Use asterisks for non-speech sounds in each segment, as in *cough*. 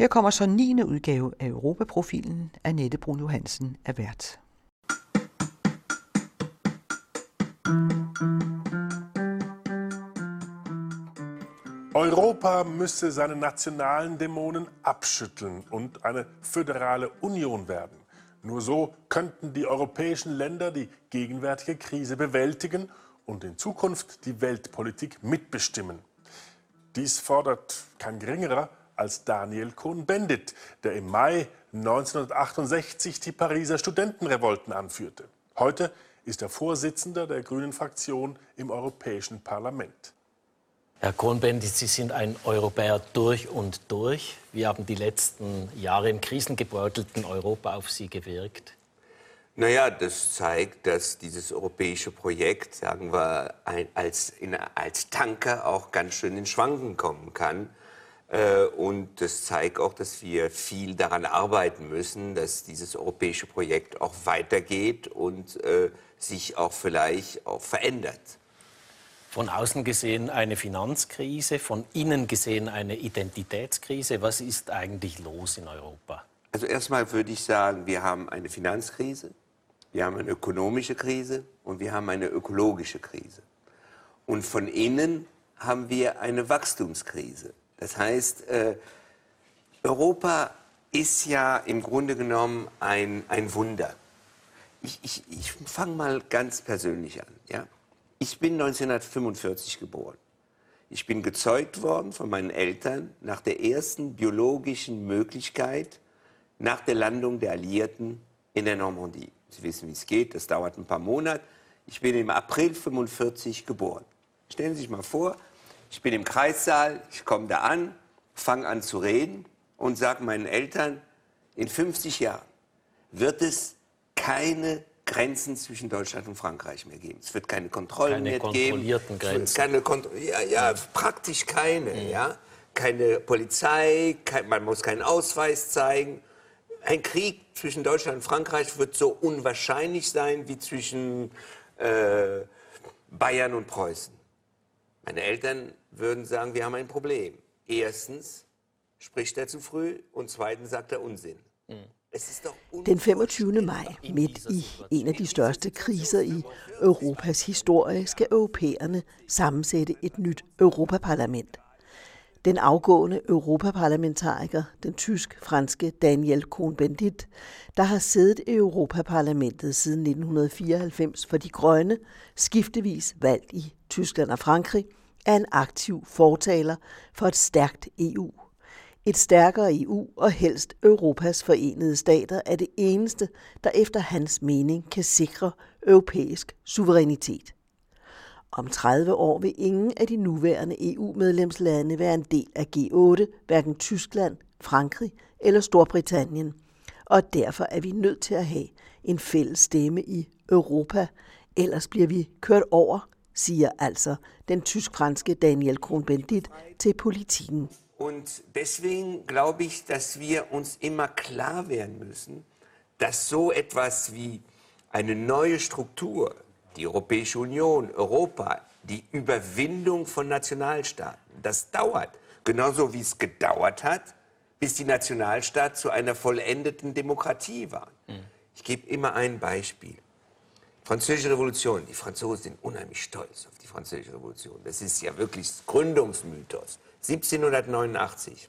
Her kommer så 9. udgave af Europaprofilen. Annette Brun Johansen er vært. Europa müsse seine nationalen Dämonen abschütteln und eine föderale Union werden. Nur so könnten die europäischen Länder die gegenwärtige Krise bewältigen und in Zukunft die Weltpolitik mitbestimmen. Dies fordert kein geringerer als Daniel Cohn-Bendit, der im Mai 1968 die Pariser Studentenrevolten anführte. Heute ist er Vorsitzender der Grünen Fraktion im Europäischen Parlament. Herr Cohn-Bendit, Sie sind ein Europäer durch und durch. Wie haben die letzten Jahre im krisengebeutelten Europa auf Sie gewirkt? Naja, das zeigt, dass dieses europäische Projekt, sagen wir, ein, als, in, als Tanker auch ganz schön in Schwanken kommen kann. Äh, und das zeigt auch, dass wir viel daran arbeiten müssen, dass dieses europäische Projekt auch weitergeht und äh, sich auch vielleicht auch verändert. Von außen gesehen eine Finanzkrise, von innen gesehen eine Identitätskrise. Was ist eigentlich los in Europa? Also erstmal würde ich sagen, wir haben eine Finanzkrise, wir haben eine ökonomische Krise und wir haben eine ökologische Krise. Und von innen haben wir eine Wachstumskrise. Das heißt, äh, Europa ist ja im Grunde genommen ein, ein Wunder. Ich, ich, ich fange mal ganz persönlich an. Ja? Ich bin 1945 geboren. Ich bin gezeugt worden von meinen Eltern nach der ersten biologischen Möglichkeit nach der Landung der Alliierten in der Normandie. Sie wissen, wie es geht, das dauert ein paar Monate. Ich bin im April 1945 geboren. Stellen Sie sich mal vor, ich bin im Kreissaal, ich komme da an, fange an zu reden und sage meinen Eltern, in 50 Jahren wird es keine Grenzen zwischen Deutschland und Frankreich mehr geben. Es wird keine Kontrollen keine mehr kontrollierten geben. Grenzen. Keine Kont ja, ja, praktisch keine. Mhm. Ja? Keine Polizei, kein, man muss keinen Ausweis zeigen. Ein Krieg zwischen Deutschland und Frankreich wird so unwahrscheinlich sein wie zwischen äh, Bayern und Preußen. Meine Eltern würden sagen, wir haben ein Problem. Erstens spricht er zu früh und zweitens sagt er Unsinn. Mhm. Den 25. maj, midt i en af de største kriser i Europas historie, skal europæerne sammensætte et nyt Europaparlament. Den afgående europaparlamentariker, den tysk-franske Daniel Cohn-Bendit, der har siddet i Europaparlamentet siden 1994 for de grønne, skiftevis valgt i Tyskland og Frankrig, er en aktiv fortaler for et stærkt EU et stærkere EU og helst Europas forenede stater er det eneste, der efter hans mening kan sikre europæisk suverænitet. Om 30 år vil ingen af de nuværende EU-medlemslande være en del af G8, hverken Tyskland, Frankrig eller Storbritannien. Og derfor er vi nødt til at have en fælles stemme i Europa, ellers bliver vi kørt over, siger altså den tysk-franske Daniel Cohn-Bendit til politikken. Und deswegen glaube ich, dass wir uns immer klar werden müssen, dass so etwas wie eine neue Struktur, die Europäische Union, Europa, die Überwindung von Nationalstaaten, das dauert. Genauso wie es gedauert hat, bis die Nationalstaaten zu einer vollendeten Demokratie waren. Mhm. Ich gebe immer ein Beispiel. Französische Revolution. Die Franzosen sind unheimlich stolz auf die Französische Revolution. Das ist ja wirklich Gründungsmythos. 1789.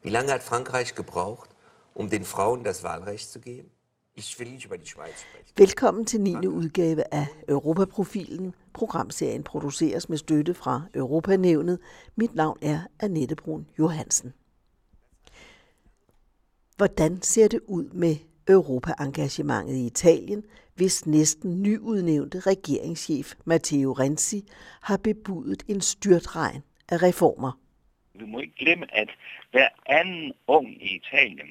Wie lange hat Frankreich gebraucht, um den Frauen das Wahlrecht zu geben? Ich will nicht über die Schweiz sprechen. Velkommen til 9. udgave af Europaprofilen. Programserien produceres med støtte fra Europanævnet. Mit navn er Annette Brun Johansen. Hvordan ser det ud med Europa-engagementet i Italien, hvis næsten nyudnævnte regeringschef Matteo Renzi har bebudet en styrtregn af reformer. Vi må ikke glemme, at hver anden ung i Italien,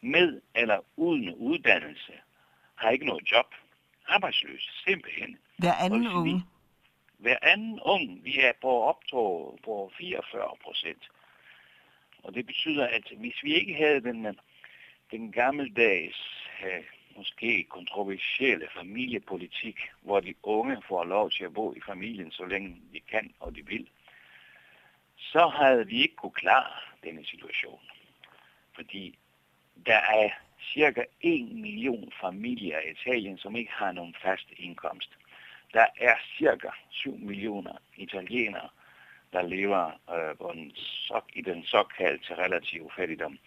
med eller uden uddannelse, har ikke noget job. Arbejdsløse, simpelthen. Hver anden ung? Hver anden ung, vi er på optog på 44 procent. Og det betyder, at hvis vi ikke havde den, den gammeldags, eh, måske kontroversielle familiepolitik, hvor de unge får lov til at bo i familien, så længe de kan og de vil, så havde vi ikke kunne klare denne situation. Fordi der er cirka 1 million familier i Italien, som ikke har nogen fast indkomst. Der er cirka 7 millioner italienere, der lever øh, på en sok, i den såkaldte relative fattigdom.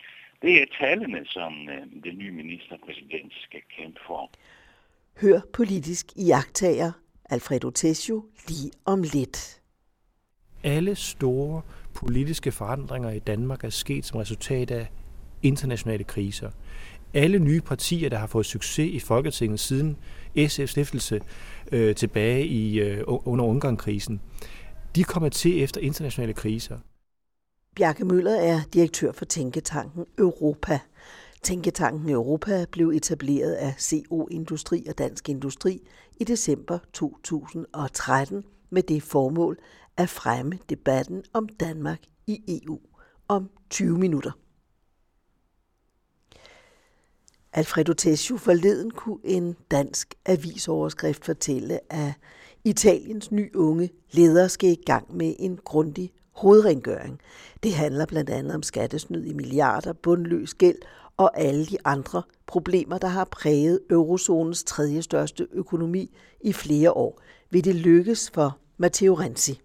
Det er tallene, som øh, den nye ministerpræsident skal kæmpe for. Hør politisk iagtager Alfredo Tessio lige om lidt. Alle store politiske forandringer i Danmark er sket som resultat af internationale kriser. Alle nye partier, der har fået succes i Folketinget siden SF's stiftelse øh, tilbage i øh, under Ungarnkrisen, de kommer til efter internationale kriser. Bjarke Møller er direktør for Tænketanken Europa. Tænketanken Europa blev etableret af CO Industri og Dansk Industri i december 2013 med det formål at fremme debatten om Danmark i EU om 20 minutter. Alfredo Tessio forleden kunne en dansk avisoverskrift fortælle, at Italiens ny unge leder skal i gang med en grundig hovedrengøring. Det handler blandt andet om skattesnyd i milliarder, bundløs gæld og alle de andre problemer, der har præget eurozonens tredje største økonomi i flere år. Vil det lykkes for Matteo Renzi?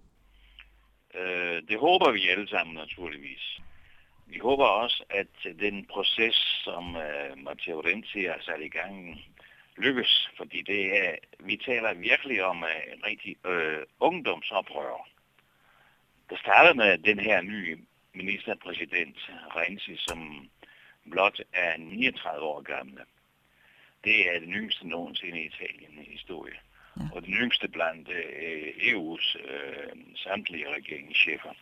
Øh, det håber vi alle sammen naturligvis. Vi håber også, at den proces, som øh, Matteo Renzi har sat i gang, lykkes, fordi det er, vi taler virkelig om en rigtig øh, ungdomsoprør. Der startede med den her nye ministerpræsident, Renzi, som blot er 39 år gammel. Det er det yngste nogensinde i Italien i historie. Ja. Og den yngste blandt uh, EU's uh, samtlige regeringschefer.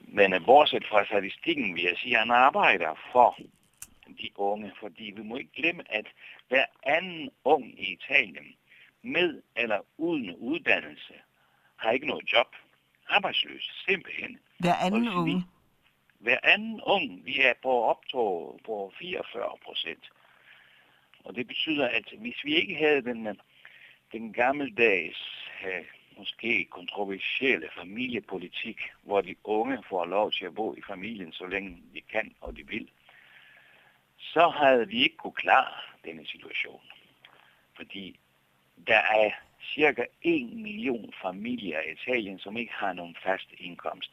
Men uh, bortset fra statistikken vil jeg sige, at han arbejder for de unge, fordi vi må ikke glemme, at hver anden ung i Italien, med eller uden uddannelse, har ikke noget job. Arbejdsløs, simpelthen. Hver anden unge? Hver anden ung, vi er på optog på 44 procent. Og det betyder, at hvis vi ikke havde den, den gammeldags måske kontroversielle familiepolitik, hvor de unge får lov til at bo i familien, så længe de kan og de vil, så havde vi ikke kunne klare denne situation. Fordi der er cirka 1 million familier i Italien, som ikke har nogen fast indkomst.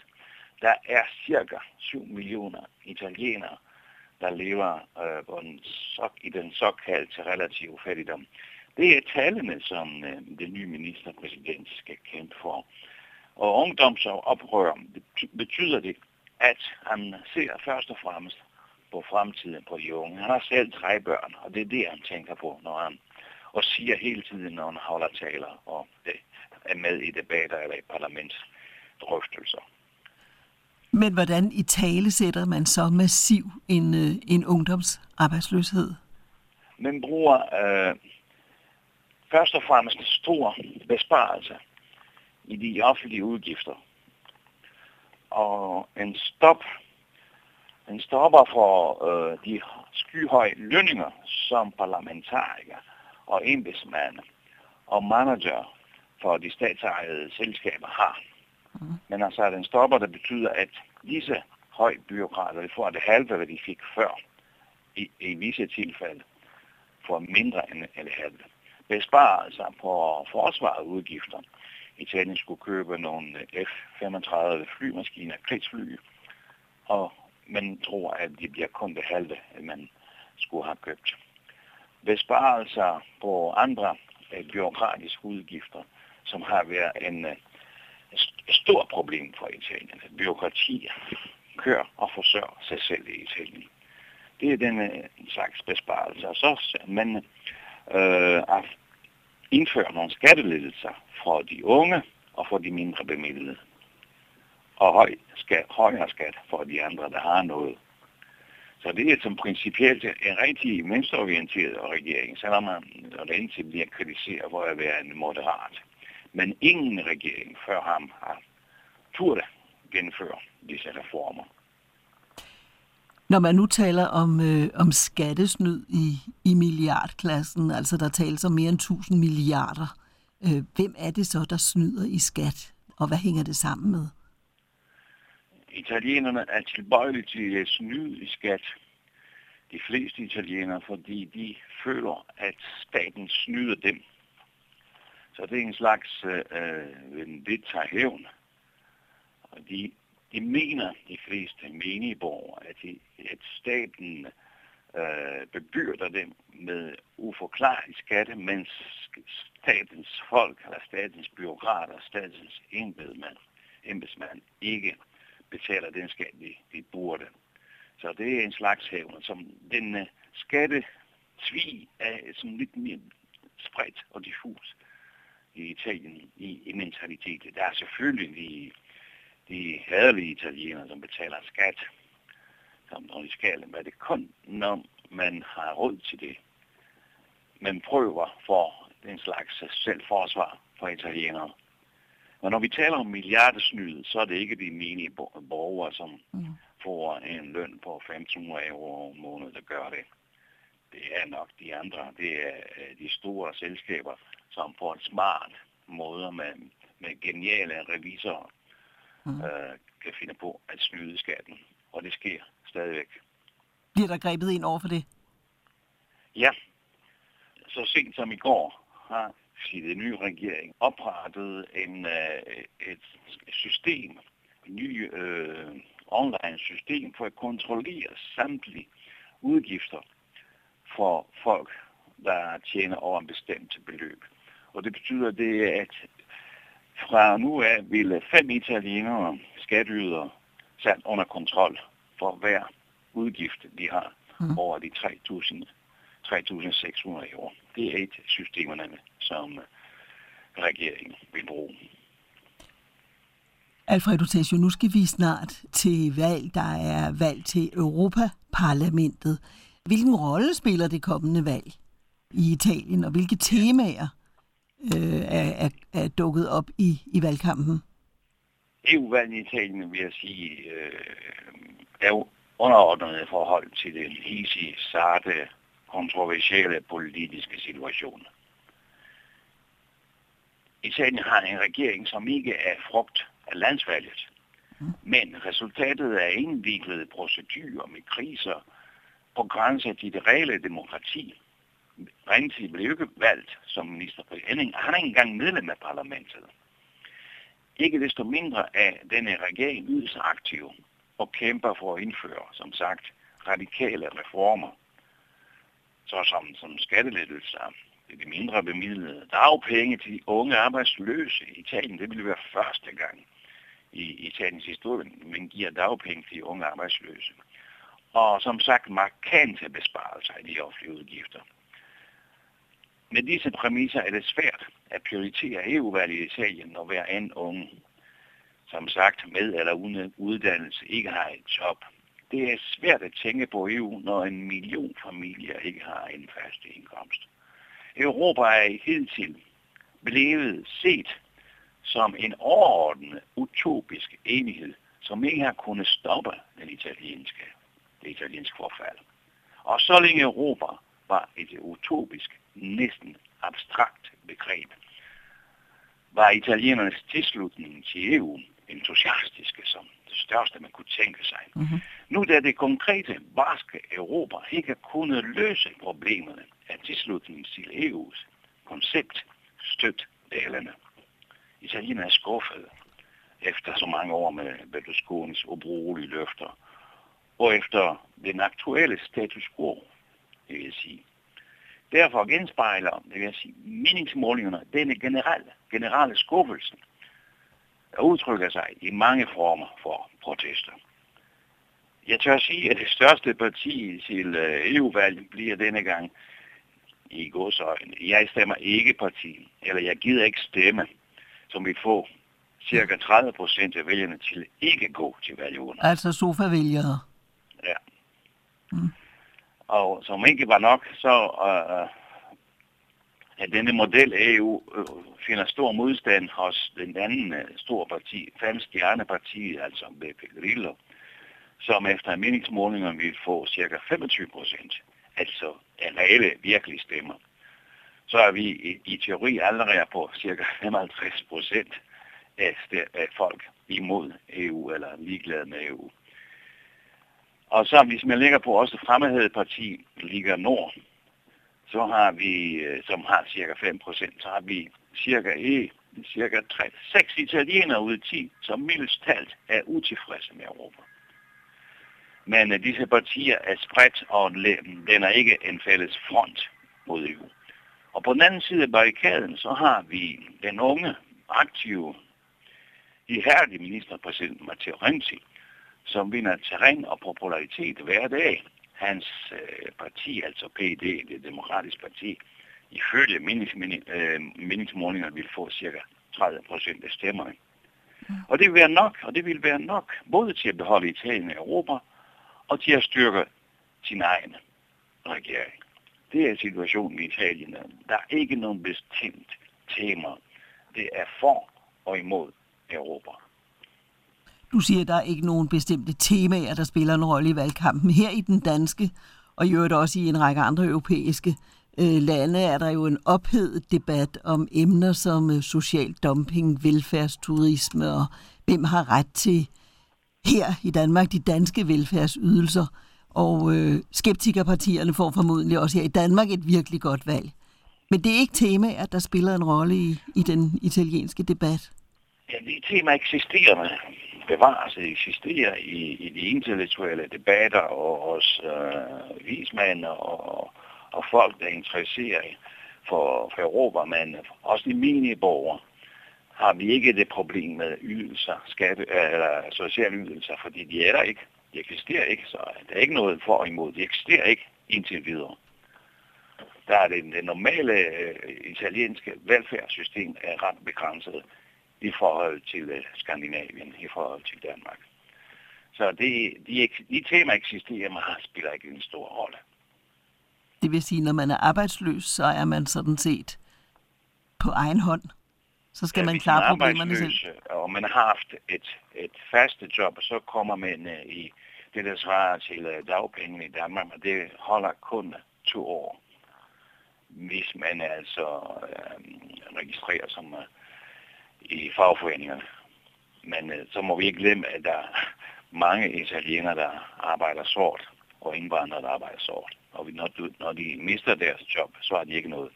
Der er cirka 7 millioner italienere, der lever øh, på den sok, i den såkaldte relative fattigdom. Det er tallene, som øh, den nye ministerpræsident skal kæmpe for. Og ungdomsoprør betyder det, at han ser først og fremmest på fremtiden på de unge. Han har selv tre børn, og det er det, han tænker på, når han og siger hele tiden, når han holder taler og det er med i debatter eller i parlamentsdrøftelser. Men hvordan i tale sætter man så massiv en, øh, en ungdomsarbejdsløshed? Man bruger øh, først og fremmest en stor besparelse i de offentlige udgifter. Og en stop en stopper for øh, de skyhøje lønninger, som parlamentarikere og embedsmænd og manager for de statsejede selskaber har. Mm. Men altså den stopper, der betyder, at disse højbyråkrater får det halve, hvad de fik før. I, i visse tilfælde får mindre end det halve besparelser på forsvarsudgifter. Italien skulle købe nogle F-35 flymaskiner, krigsfly, og man tror, at de bliver kun det halve, man skulle have købt. Besparelser på andre øh, byråkratiske udgifter, som har været en øh, stort problem for Italien. Altså, Byråkrati kører og forsørger sig selv i Italien. Det er den øh, slags besparelser. Så man øh, indføre nogle skattelettelser for de unge og for de mindre bemidlede. Og høj skat, højere skat for de andre, der har noget. Så det er som principielt en rigtig venstreorienteret regering, selvom man rent bliver kritiseret for at være en moderat. Men ingen regering før ham har turde gennemføre disse reformer. Når man nu taler om, øh, om skattesnyd i, i milliardklassen, altså der tales om mere end 1000 milliarder, øh, hvem er det så, der snyder i skat, og hvad hænger det sammen med? Italienerne er tilbøjelige til at snyde i skat de fleste italienere, fordi de føler, at staten snyder dem. Så det er en slags øh, øh vendetta hævn. Og de, de mener, de fleste menige borgere, at, de, at staten øh, bebyrder dem med uforklarlige skatte, mens statens folk, eller statens byråkrater, statens embedsmand, embedsmand ikke betaler den skat, de, de burde. Så det er en slags hævn, som den uh, skattesvig er sådan lidt mere spredt og diffus i Italien i, i mentaliteten. Der er selvfølgelig de, de hadelige italienere, som betaler skat, som når de skal, men det er kun, når man har råd til det. Man prøver for den slags selvforsvar for italienere. Men når vi taler om milliardesnyd, så er det ikke de menige borgere, som mm. får en løn på 1.500 euro om måneden, der gør det. Det er nok de andre. Det er øh, de store selskaber, som på en smart måde med, med geniale revisorer mm. øh, kan finde på at snyde skatten. Og det sker stadigvæk. Bliver der grebet ind over for det? Ja. Så sent som i går har den nye regering oprettet en, uh, et system, et ny uh, online system for at kontrollere samtlige udgifter for folk, der tjener over en bestemt beløb. Og det betyder det, at fra nu af vil fem italienere skatteydere sat under kontrol for hver udgift, de har mm. over de 3.000 3.600 euro. Det er et systemerne, som regeringen vil bruge. Alfred Otesio, nu skal vi snart til valg. Der er valg til Europaparlamentet. Hvilken rolle spiller det kommende valg i Italien, og hvilke temaer øh, er, er, er dukket op i, i valgkampen? EU-valget i Italien, vil jeg sige, øh, er jo underordnet i forhold til den hisige, sarte, kontroversielle politiske situation. Italien har en regering, som ikke er frugt af landsvalget, men resultatet er indviklede procedurer med kriser på grænse til det reelle demokrati. Renzi blev ikke valgt som ministerpræsident. Han er ikke engang medlem af parlamentet. Ikke desto mindre er denne regering yderst aktiv og kæmper for at indføre, som sagt, radikale reformer, såsom som skattelettelser, de mindre bemidlede dagpenge til de unge arbejdsløse i Italien. Det ville være første gang i Italiens historie, men giver dagpenge til de unge arbejdsløse. Og som sagt, markante besparelser i de offentlige udgifter. Med disse præmisser er det svært at prioritere EU-valget i Italien, når hver anden unge, som sagt med eller uden uddannelse, ikke har et job. Det er svært at tænke på EU, når en million familier ikke har en fast indkomst. Europa er hidtil blevet set som en overordnet utopisk enighed, som ikke har kunnet stoppe den italienske, det italienske forfald. Og så længe Europa var et utopisk, næsten abstrakt begreb, var italienernes tilslutning til EU entusiastiske som det største, man kunne tænke sig. Mm-hmm. Nu da det konkrete barske Europa ikke kunne løse problemerne af tilslutningen til EU's koncept, støt delene. Italien er skuffet efter så mange år med Berlusconis ubrugelige løfter, og efter den aktuelle status quo, det vil sige. Derfor genspejler, det vil sige, meningsmålingerne denne generelle, generelle skuffelse og udtrykker sig i mange former for protester. Jeg tør sige, at det største parti til øh, EU-valget bliver denne gang i godsøjne. Jeg stemmer ikke parti, eller jeg gider ikke stemme, som vi får cirka 30 procent af vælgerne til ikke gå til valgurnen. Altså sofa-vælgere? Ja. Mm. Og som ikke var nok, så uh, at denne model EU øh, finder stor modstand hos den anden øh, store parti, fem stjerneparti, altså BP Grillo, som efter meningsmålingerne vil få ca. 25 procent, altså af reelle virkelige stemmer. Så er vi i, i teori allerede på ca. 55 procent af, af folk imod EU eller ligeglade med EU. Og så hvis man ligger på også fremmede ligger Nord, så har vi, øh, som har cirka 5 procent, så har vi cirka, i, cirka 3, 6 italienere ud af 10, som mildest talt er utilfredse med Europa. Men uh, disse partier er spredt, og den er ikke en fælles front mod EU. Og på den anden side af barrikaden, så har vi den unge, aktive, ihærdige ministerpræsident Matteo Renzi, som vinder terræn og popularitet hver dag. Hans øh, parti, altså PD, det demokratiske parti, ifølge øh, meningsmålinger vil få cirka 30 procent af stemmerne. Mm. Og det vil være nok, og det vil være nok, både til at beholde Italien i Europa, og til at styrke sin egen regering. Det er situationen i Italien. Der er ikke nogen bestemt tema. Det er for og imod Europa. Du siger, at der er ikke nogen bestemte temaer, der spiller en rolle i valgkampen. Her i den danske, og i øvrigt også i en række andre europæiske øh, lande, er der jo en ophedet debat om emner som øh, social dumping, velfærdsturisme og hvem har ret til her i Danmark de danske velfærdsydelser. Og øh, skeptikerpartierne får formodentlig også her i Danmark et virkelig godt valg. Men det er ikke temaer, der spiller en rolle i, i den italienske debat. Ja, det tema eksisterer bevares og eksisterer i, i de intellektuelle debatter og hos øh, vismænd og, og folk, der er interesseret for, for Europa, men også de miniborgere har vi ikke det problem med ydelser, skatte, øh, eller sociale ydelser, fordi de er der ikke. De eksisterer ikke, så der er ikke noget for og imod. De eksisterer ikke indtil videre. Der er det, det normale øh, italienske velfærdssystem er ret begrænset i forhold til uh, Skandinavien, i forhold til Danmark. Så det, de, de temaer eksisterer, men spiller ikke en stor rolle. Det vil sige, når man er arbejdsløs, så er man sådan set på egen hånd. Så skal ja, man klare man problemerne selv. Og man har haft et, et faste job, og så kommer man uh, i det, der svarer til uh, dagpenge i Danmark, og det holder kun to år. Hvis man altså uh, registrerer som uh, i fagforeningerne. Men øh, så må vi ikke glemme, at der er mange italienere, der arbejder sort, og indvandrere, der arbejder sort. Og når, når de mister deres job, så har de ikke noget.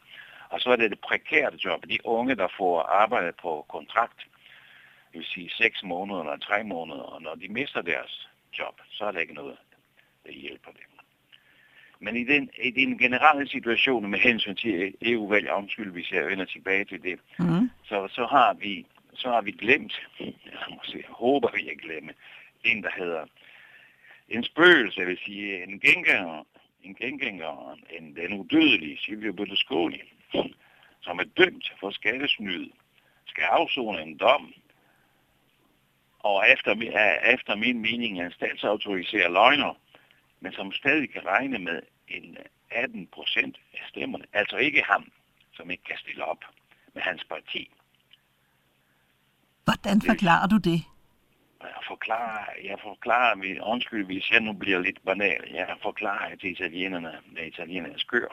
Og så er det det prekære job. De unge, der får arbejde på kontrakt, det vil sige 6 måneder eller 3 måneder, og når de mister deres job, så er der ikke noget, der hjælper dem. Men i den, i den generelle situation med hensyn til EU-valg, undskyld, hvis jeg vender tilbage til det, mm. så, så, har vi, så har vi glemt, jeg må sige, håber vi ikke glemme, en, der hedder en spøgelse, vil sige en gengænger, en gengænger, en, den udødelige Silvio Berlusconi, som er dømt for skattesnyd, skal afzone en dom, og efter, efter min mening er en statsautoriseret løgner, men som stadig kan regne med en 18 procent af stemmerne. Altså ikke ham, som ikke kan stille op, med hans parti. Hvordan forklarer du det? Jeg forklarer, jeg forklarer, undskyld, hvis jeg nu bliver lidt banal, jeg forklarer til italienerne, at italienerne er skør.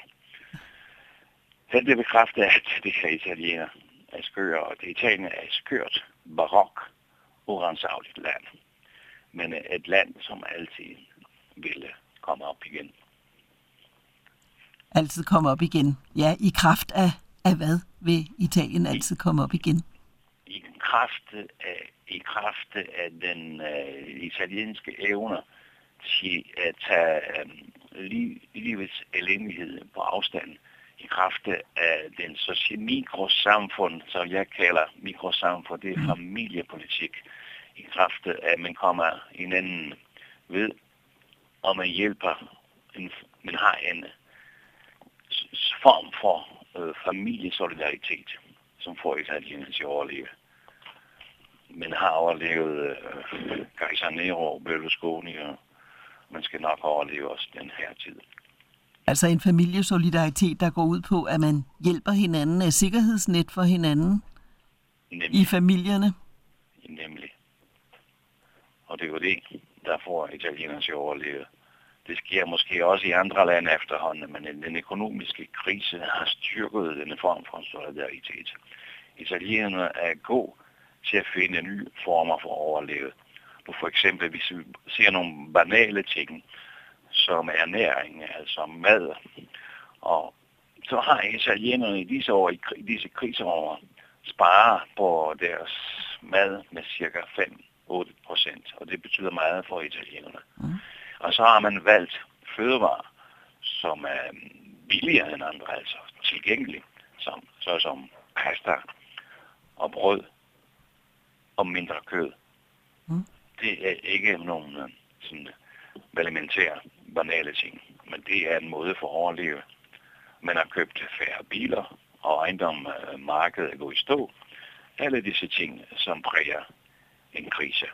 Det bliver bekræftet, at det her italiener er skør, og det italiener er skørt, barok, urensageligt land. Men et land, som altid ville komme op igen. Altid komme op igen. Ja, i kraft af, af hvad vil Italien altid komme op igen? I kraft af, i kraft af den uh, italienske evner til at tage um, li, livets elendighed på afstand i kraft af den sociale mikrosamfund, som jeg kalder mikrosamfund, det er mm. familiepolitik, i kraft af, at man kommer hinanden ved og man hjælper, en, man har en form for øh, familiesolidaritet, som får italienerne til at overleve. Man har overlevet øh, Gaisanero, Berlusconi, og man skal nok overleve også den her tid. Altså en familiesolidaritet, der går ud på, at man hjælper hinanden, er sikkerhedsnet for hinanden Nemlig. i familierne? Nemlig. Og det er jo det, der får italienerne til at overleve. Det sker måske også i andre lande efterhånden, men den økonomiske krise har styrket denne form for solidaritet. Italienerne er god til at finde nye former for at overleve. Nu for eksempel, hvis vi ser nogle banale ting, som ernæring, altså mad. Og så har italienerne i disse år, i disse kriseår sparet på deres mad med cirka 5-8 procent, og det betyder meget for italienerne. Mm. Og så har man valgt fødevarer, som er billigere end andre, altså tilgængelige, som, såsom pasta og brød og mindre kød. Mm. Det er ikke nogen øh, sådan elementære, banale ting, men det er en måde for at overleve. Man har købt færre biler, og ejendom, øh, markedet er gået i stå. Alle disse ting, som præger en krise.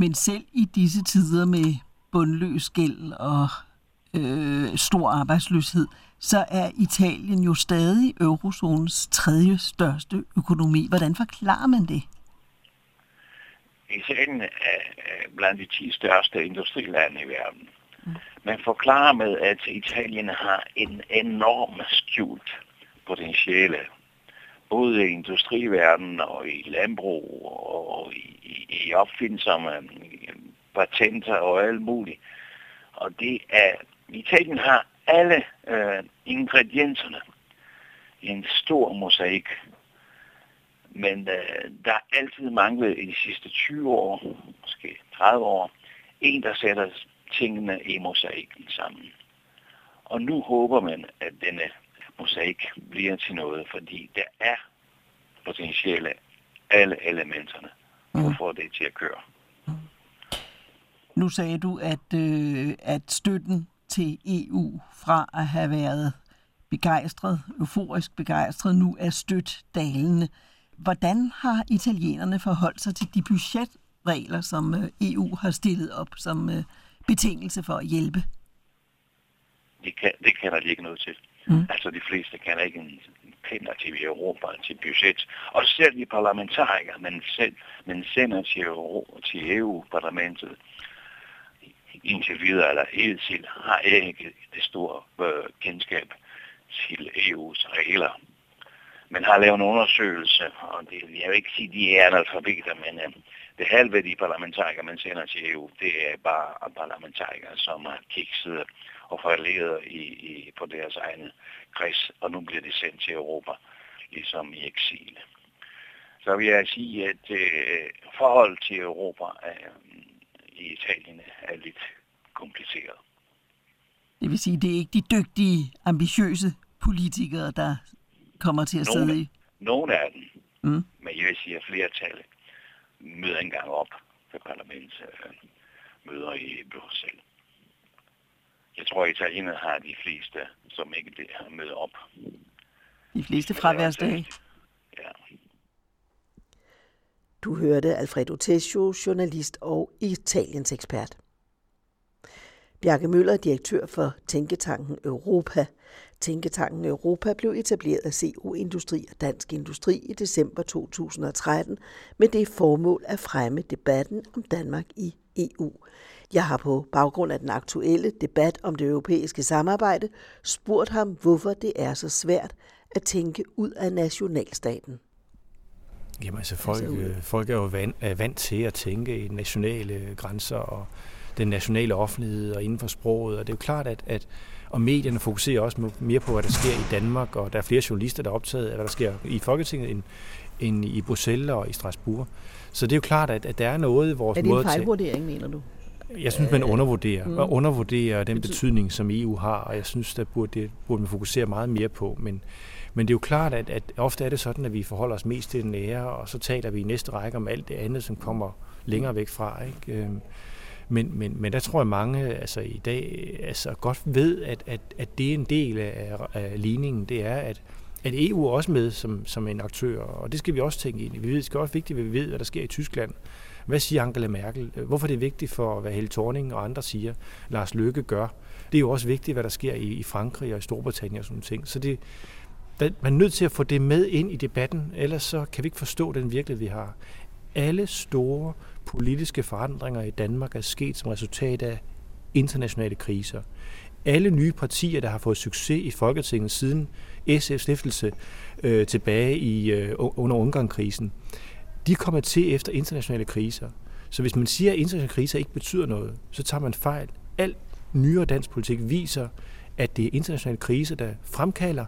Men selv i disse tider med bundløs gæld og øh, stor arbejdsløshed, så er Italien jo stadig eurozonens tredje største økonomi. Hvordan forklarer man det? Italien er blandt de 10 største industrilande i verden. Man forklarer med, at Italien har en enorm skjult potentiale, både i industriverdenen og i landbrug og i, i, opfindsomme øh, patenter og alt muligt. Og det er, Italien har alle øh, ingredienserne i en stor mosaik. Men øh, der er altid manglet i de sidste 20 år, måske 30 år, en, der sætter tingene i mosaikken sammen. Og nu håber man, at denne mosaik bliver til noget, fordi der er potentiale alle elementerne for at få det til at køre. Nu sagde du, at, øh, at støtten til EU fra at have været begejstret, euforisk begejstret, nu er stødt dalende. Hvordan har italienerne forholdt sig til de budgetregler, som øh, EU har stillet op som øh, betingelse for at hjælpe? Det, kan, det kender de ikke noget til. Mm. Altså de fleste kender ikke en kender til Europa, til budget. Og selv de parlamentarikere, men, selv, men sender til, Euro, til EU-parlamentet, indtil videre, eller hidtil, har ikke det store øh, kendskab til EU's regler. Man har lavet en undersøgelse, og det, jeg vil ikke sige, at de er analfabeter, men øh, det halve af de parlamentarikere, man sender til EU, det er bare parlamentarikere, som har kikset og forleret i, i, på deres egne kreds, og nu bliver de sendt til Europa, ligesom i eksil. Så vil jeg sige, at øh, forhold til Europa øh, i Italien er lidt kompliceret. Det vil sige, det er ikke de dygtige, ambitiøse politikere, der kommer til at nogle, sidde i? Nogle af dem. Mm. Men jeg vil sige, at flertallet møder engang op på parlamentsmøder øh, i Bruxelles. Jeg tror, at italienerne har de fleste, som ikke det har mødt op. De fleste fraværsdage? Ja. Du hørte Alfredo Tessio, journalist og Italiens ekspert. Bjarke Møller, direktør for Tænketanken Europa. Tænketanken Europa blev etableret af CO Industri og Dansk Industri i december 2013 med det formål at fremme debatten om Danmark i EU. Jeg har på baggrund af den aktuelle debat om det europæiske samarbejde spurgt ham, hvorfor det er så svært at tænke ud af nationalstaten. Jamen altså, folk, altså, folk er jo vant, er vant til at tænke i nationale grænser og den nationale offentlighed og inden for sproget. Og det er jo klart, at, at og medierne fokuserer også mere på, hvad der sker i Danmark, og der er flere journalister, der er optaget af, hvad der sker i Folketinget, end, end i Bruxelles og i Strasbourg. Så det er jo klart, at, at der er noget i vores måde... Er det en fejlvurdering, mener du? Jeg synes, man undervurderer, mm. og undervurderer den betydning, som EU har, og jeg synes, der burde, det burde man fokusere meget mere på. Men, men det er jo klart, at, at ofte er det sådan, at vi forholder os mest til den nære, og så taler vi i næste række om alt det andet, som kommer længere væk fra. Ikke? Øhm, men, men, men der tror jeg mange altså i dag altså godt ved, at, at, at det er en del af, af ligningen. Det er, at, at EU er også med som, som en aktør, og det skal vi også tænke ind i. Vi ved, det skal også vigtigt, at vi ved, hvad der sker i Tyskland. Hvad siger Angela Merkel? Hvorfor er det vigtigt for, hvad Helle Thorning og andre siger, Lars Løkke gør? Det er jo også vigtigt, hvad der sker i, i Frankrig og i Storbritannien og sådan ting. Så det, man er nødt til at få det med ind i debatten, ellers så kan vi ikke forstå den virkelighed, vi har. Alle store politiske forandringer i Danmark er sket som resultat af internationale kriser. Alle nye partier, der har fået succes i Folketinget siden SF's stiftelse øh, tilbage i, øh, under Ungarn-krisen, de kommer til efter internationale kriser. Så hvis man siger, at internationale kriser ikke betyder noget, så tager man fejl. Al nyere dansk politik viser, at det er internationale kriser, der fremkalder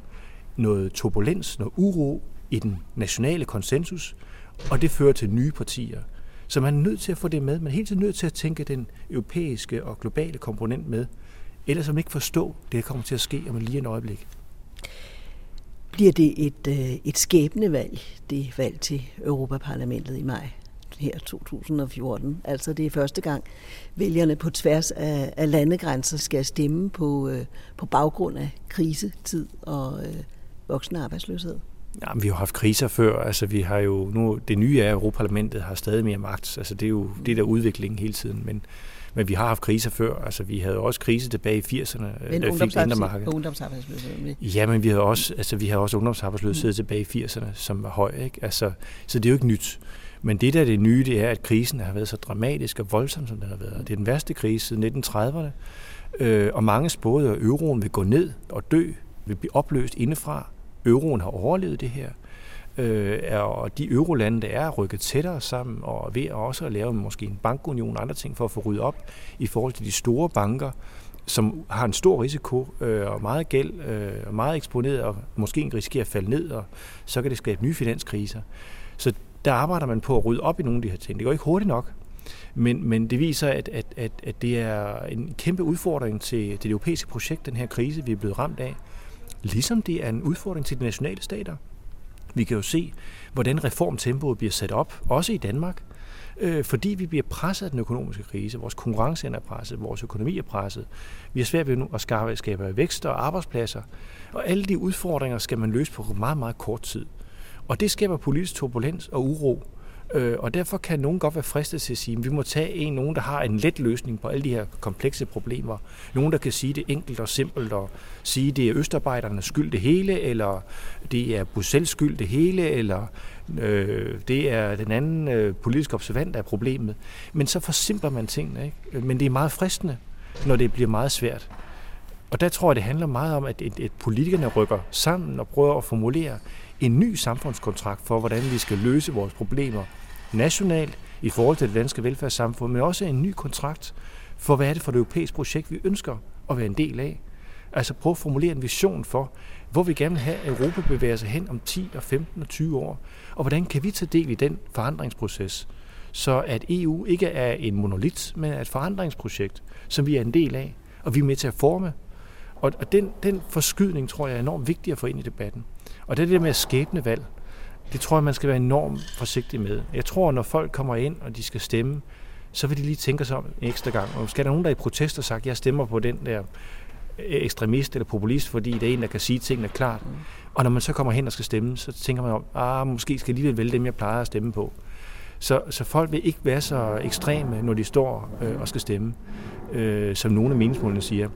noget turbulens, noget uro i den nationale konsensus, og det fører til nye partier. Så man er nødt til at få det med. Man er helt nødt til at tænke den europæiske og globale komponent med. Ellers man ikke forstå, det der kommer til at ske om lige en øjeblik. Bliver det et, øh, et skæbnevalg, det valg til Europaparlamentet i maj her 2014? Altså det er første gang, vælgerne på tværs af, af landegrænser skal stemme på, øh, på baggrund af krisetid og øh, voksende arbejdsløshed. Ja, vi har haft kriser før. Altså, vi har jo nu, det nye er, at Europaparlamentet har stadig mere magt. Altså, det er jo det der udvikling hele tiden. Men, men vi har haft kriser før. Altså, vi havde også krise tilbage i 80'erne. Men ungdomsarbejdsløshed? Ja, men vi havde også, altså, vi havde også ungdomsarbejdsløshed mm. tilbage i 80'erne, som var høj. Ikke? Altså, så det er jo ikke nyt. Men det der er det nye, det er, at krisen har været så dramatisk og voldsom, som den har været. Det er den værste krise siden 1930'erne. Øh, og mange spåede, at euroen vil gå ned og dø, vil blive opløst indefra. Euroen har overlevet det her. Øh, og de eurolande, der er rykket tættere sammen, og ved også at lave måske en bankunion og andre ting for at få ryddet op i forhold til de store banker, som har en stor risiko øh, og meget gæld øh, og meget eksponeret og måske risikerer at falde ned, og så kan det skabe nye finanskriser. Så der arbejder man på at rydde op i nogle af de her ting. Det går ikke hurtigt nok, men, men det viser, at, at, at, at det er en kæmpe udfordring til, til det europæiske projekt, den her krise, vi er blevet ramt af. Ligesom det er en udfordring til de nationale stater. Vi kan jo se, hvordan reformtempoet bliver sat op, også i Danmark, øh, fordi vi bliver presset af den økonomiske krise. Vores konkurrence er presset, vores økonomi er presset. Vi har svært ved nu at skabe, skabe vækst og arbejdspladser. Og alle de udfordringer skal man løse på meget, meget kort tid. Og det skaber politisk turbulens og uro. Øh, og derfor kan nogen godt være fristet til at sige, at vi må tage en, nogen, der har en let løsning på alle de her komplekse problemer. Nogen, der kan sige det enkelt og simpelt og sige, at det er Østarbejdernes skyld det hele, eller det er Bruxelles skyld det hele, eller øh, det er den anden øh, politiske observant, af problemet. Men så forsimpler man tingene. Ikke? Øh, men det er meget fristende, når det bliver meget svært. Og der tror jeg, det handler meget om, at, at politikerne rykker sammen og prøver at formulere en ny samfundskontrakt for, hvordan vi skal løse vores problemer nationalt i forhold til det danske velfærdssamfund, men også en ny kontrakt for, hvad er det for et europæisk projekt, vi ønsker at være en del af. Altså prøve at formulere en vision for, hvor vi gerne vil have, at Europa bevæger sig hen om 10 og 15 og 20 år, og hvordan kan vi tage del i den forandringsproces, så at EU ikke er en monolit, men er et forandringsprojekt, som vi er en del af, og vi er med til at forme. Og den, den forskydning, tror jeg, er enormt vigtig at få ind i debatten. Og det er det der med skæbnevalg. valg. Det tror jeg, man skal være enormt forsigtig med. Jeg tror, når folk kommer ind, og de skal stemme, så vil de lige tænke sig om en ekstra gang. Og skal der nogen, der i protest har sagt, jeg stemmer på den der ekstremist eller populist, fordi det er en, der kan sige tingene klart. Og når man så kommer hen og skal stemme, så tænker man om, ah, måske skal jeg alligevel vælge dem, jeg plejer at stemme på. Så, så folk vil ikke være så ekstreme, når de står øh, og skal stemme, øh, som nogle af meningsmålene siger.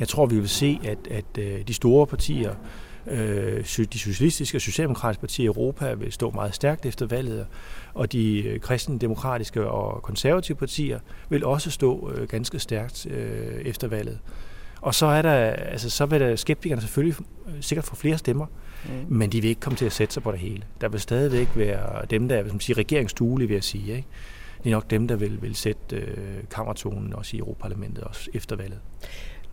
Jeg tror, vi vil se, at, at øh, de store partier, Øh, de socialistiske og socialdemokratiske partier i Europa vil stå meget stærkt efter valget, og de øh, kristendemokratiske og konservative partier vil også stå øh, ganske stærkt efter valget. Og så er der, altså, så vil der skeptikerne selvfølgelig sikkert få flere stemmer, mm. men de vil ikke komme til at sætte sig på det hele. Der vil stadigvæk være dem, der er som siger, regeringsduelige, vil jeg sige. Ikke? Det er nok dem, der vil, vil sætte øh, kammertonen også i Europaparlamentet, også efter valget.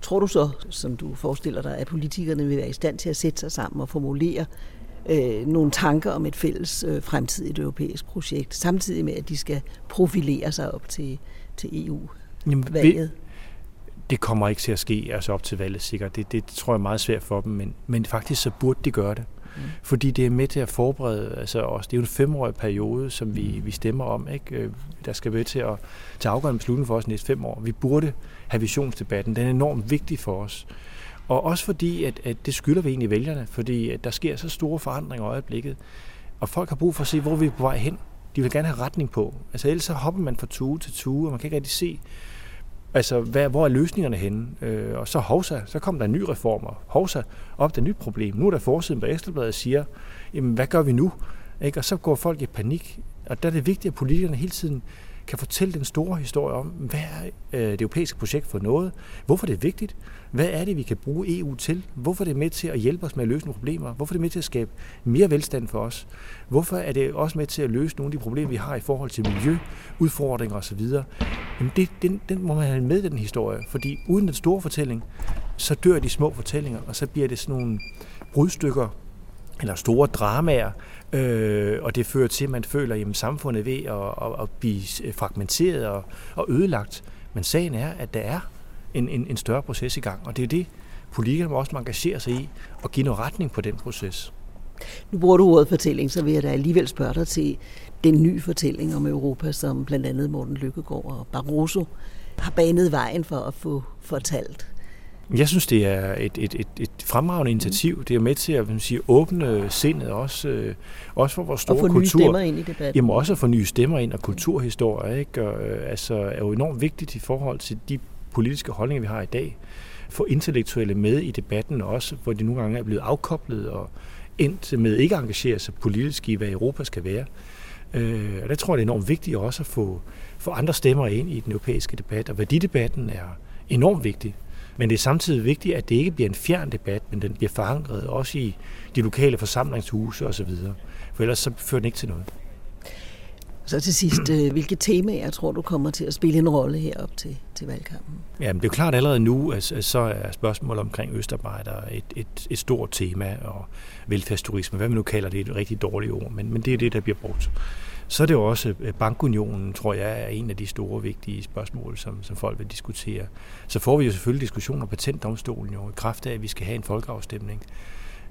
Tror du så, som du forestiller dig, at politikerne vil være i stand til at sætte sig sammen og formulere øh, nogle tanker om et fælles øh, fremtidigt europæisk projekt, samtidig med, at de skal profilere sig op til, til EU-valget? Det kommer ikke til at ske altså op til valget sikkert. Det, det tror jeg er meget svært for dem, men, men faktisk så burde de gøre det. Mm. Fordi det er med til at forberede altså os. Det er jo en femårig periode, som vi, vi stemmer om. Ikke? Øh, der skal være til at tage afgørende beslutning for os næste fem år. Vi burde have visionsdebatten. Den er enormt vigtig for os. Og også fordi, at, at det skylder vi egentlig vælgerne, fordi at der sker så store forandringer i øjeblikket. Og folk har brug for at se, hvor vi er på vej hen. De vil gerne have retning på. Altså ellers så hopper man fra tue til tue, og man kan ikke rigtig se, altså, hvad, hvor er løsningerne henne? Øh, og så hovsa, så kom der en ny reform, og hovsa, op der nyt problem. Nu er der forsiden på Ekstrabladet siger, jamen hvad gør vi nu? Ikke? Og så går folk i panik. Og der er det vigtigt, at politikerne hele tiden kan fortælle den store historie om, hvad er øh, det europæiske projekt for noget, hvorfor det er vigtigt, hvad er det, vi kan bruge EU til, hvorfor det er med til at hjælpe os med at løse nogle problemer, hvorfor det er med til at skabe mere velstand for os, hvorfor er det også med til at løse nogle af de problemer, vi har i forhold til miljø, udfordringer osv. Jamen det, den, den må man have med, i den historie, fordi uden den store fortælling, så dør de små fortællinger, og så bliver det sådan nogle brudstykker, eller store dramaer, øh, og det fører til, at man føler, at samfundet er ved at, at, at blive øh, fragmenteret og, og ødelagt. Men sagen er, at der er en, en, en større proces i gang, og det er det, politikerne også må engagere sig i og give noget retning på den proces. Nu bruger du ordet fortælling, så vil jeg da alligevel spørge dig til den nye fortælling om Europa, som blandt andet Morten Lykkegaard og Barroso har banet vejen for at få fortalt. Jeg synes, det er et, et, et, et fremragende initiativ. Det er med til at sige, åbne sindet også, øh, også for vores store kultur. Og få nye stemmer ind i debatten. Jamen også at få nye stemmer ind og kulturhistorie. Ikke? Og, øh, altså, er jo enormt vigtigt i forhold til de politiske holdninger, vi har i dag. Få intellektuelle med i debatten også, hvor de nogle gange er blevet afkoblet og endt med ikke at engagere sig politisk i, hvad Europa skal være. Øh, og der tror jeg, det er enormt vigtigt også at få, få andre stemmer ind i den europæiske debat, og værdidebatten er enormt vigtig. Men det er samtidig vigtigt, at det ikke bliver en fjern debat, men den bliver forankret også i de lokale forsamlingshuse osv. For ellers så fører den ikke til noget. Så til sidst, *clears throat* øh, hvilke temaer tror du kommer til at spille en rolle herop til, til valgkampen? Ja, det er jo klart allerede nu, at så er spørgsmålet omkring Østarbejdere et, et, et stort tema, og velfærdsturisme, hvad man nu kalder det, et rigtig dårligt ord, men, men det er det, der bliver brugt. Så er det jo også øh, bankunionen, tror jeg, er en af de store vigtige spørgsmål, som, som folk vil diskutere. Så får vi jo selvfølgelig diskussioner om patentdomstolen jo, i kraft af, at vi skal have en folkeafstemning.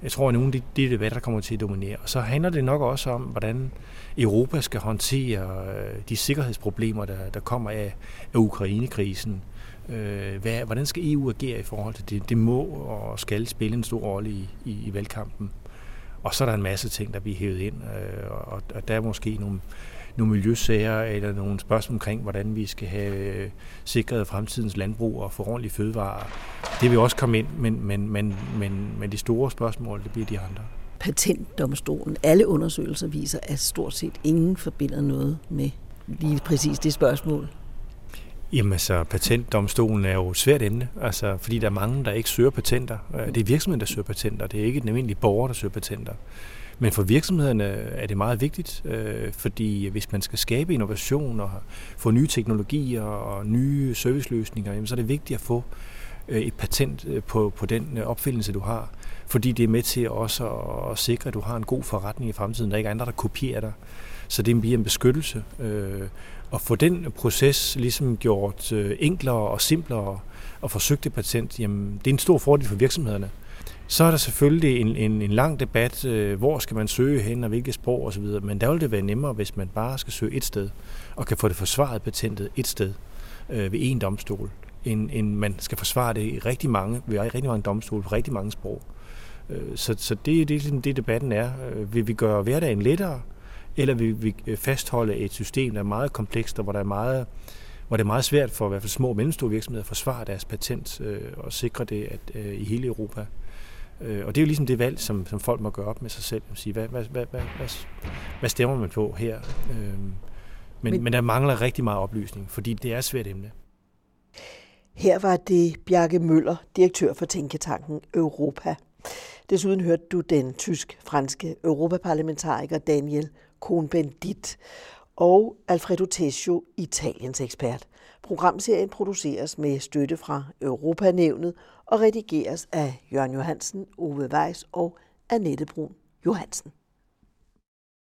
Jeg tror, at nogle af de, de debatter, der kommer til at dominere. Og så handler det nok også om, hvordan Europa skal håndtere øh, de sikkerhedsproblemer, der, der kommer af, af Ukrainekrisen. Øh, hvad, hvordan skal EU agere i forhold til det? Det må og skal spille en stor rolle i, i, i valgkampen. Og så er der en masse ting, der bliver hævet ind, øh, og, og der er måske nogle, nogle miljøsager eller nogle spørgsmål omkring, hvordan vi skal have øh, sikret fremtidens landbrug og få ordentlige fødevarer. Det vil også komme ind, men, men, men, men, men de store spørgsmål, det bliver de andre. Patentdomstolen, alle undersøgelser viser, at stort set ingen forbinder noget med lige præcis det spørgsmål. Jamen altså, patentdomstolen er jo et svært emne, altså, fordi der er mange, der ikke søger patenter. Øh, det er virksomheden, der søger patenter, det er ikke den almindelige borger, der søger patenter. Men for virksomhederne er det meget vigtigt, øh, fordi hvis man skal skabe innovation og få nye teknologier og nye serviceløsninger, jamen, så er det vigtigt at få øh, et patent på, på den opfindelse, du har. Fordi det er med til også at, at sikre, at du har en god forretning i fremtiden, der ikke andre, der kopierer dig. Så det bliver en beskyttelse at få den proces ligesom gjort øh, enklere og simplere og forsøgte patent, jamen, det er en stor fordel for virksomhederne. Så er der selvfølgelig en, en, en lang debat, øh, hvor skal man søge hen og hvilke sprog osv., men der vil det være nemmere, hvis man bare skal søge et sted og kan få det forsvaret patentet et sted øh, ved en domstol, end, end man skal forsvare det i rigtig mange, ved rigtig mange domstole på rigtig mange sprog. Øh, så, så det, det er ligesom det, debatten er. Øh, vil vi gøre hverdagen lettere? Eller vil vi øh, fastholde et system, der er meget komplekst, og hvor der er meget hvor det er meget svært for i hvert fald små og mellemstore virksomheder at forsvare deres patent øh, og sikre det at, øh, i hele Europa. Øh, og det er jo ligesom det valg, som, som folk må gøre op med sig selv. Sige, hvad, hvad, hvad, hvad, hvad, hvad stemmer man på her? Øh, men, men, men der mangler rigtig meget oplysning, fordi det er et svært emne. Her var det Bjarke Møller, direktør for Tænketanken Europa. Desuden hørte du den tysk-franske europaparlamentariker Daniel Cohn-Bendit og Alfredo Tesio, Italiens ekspert. Programserien produceres med støtte fra Europanævnet og redigeres af Jørgen Johansen, Ove Weiss og Annette Brun Johansen.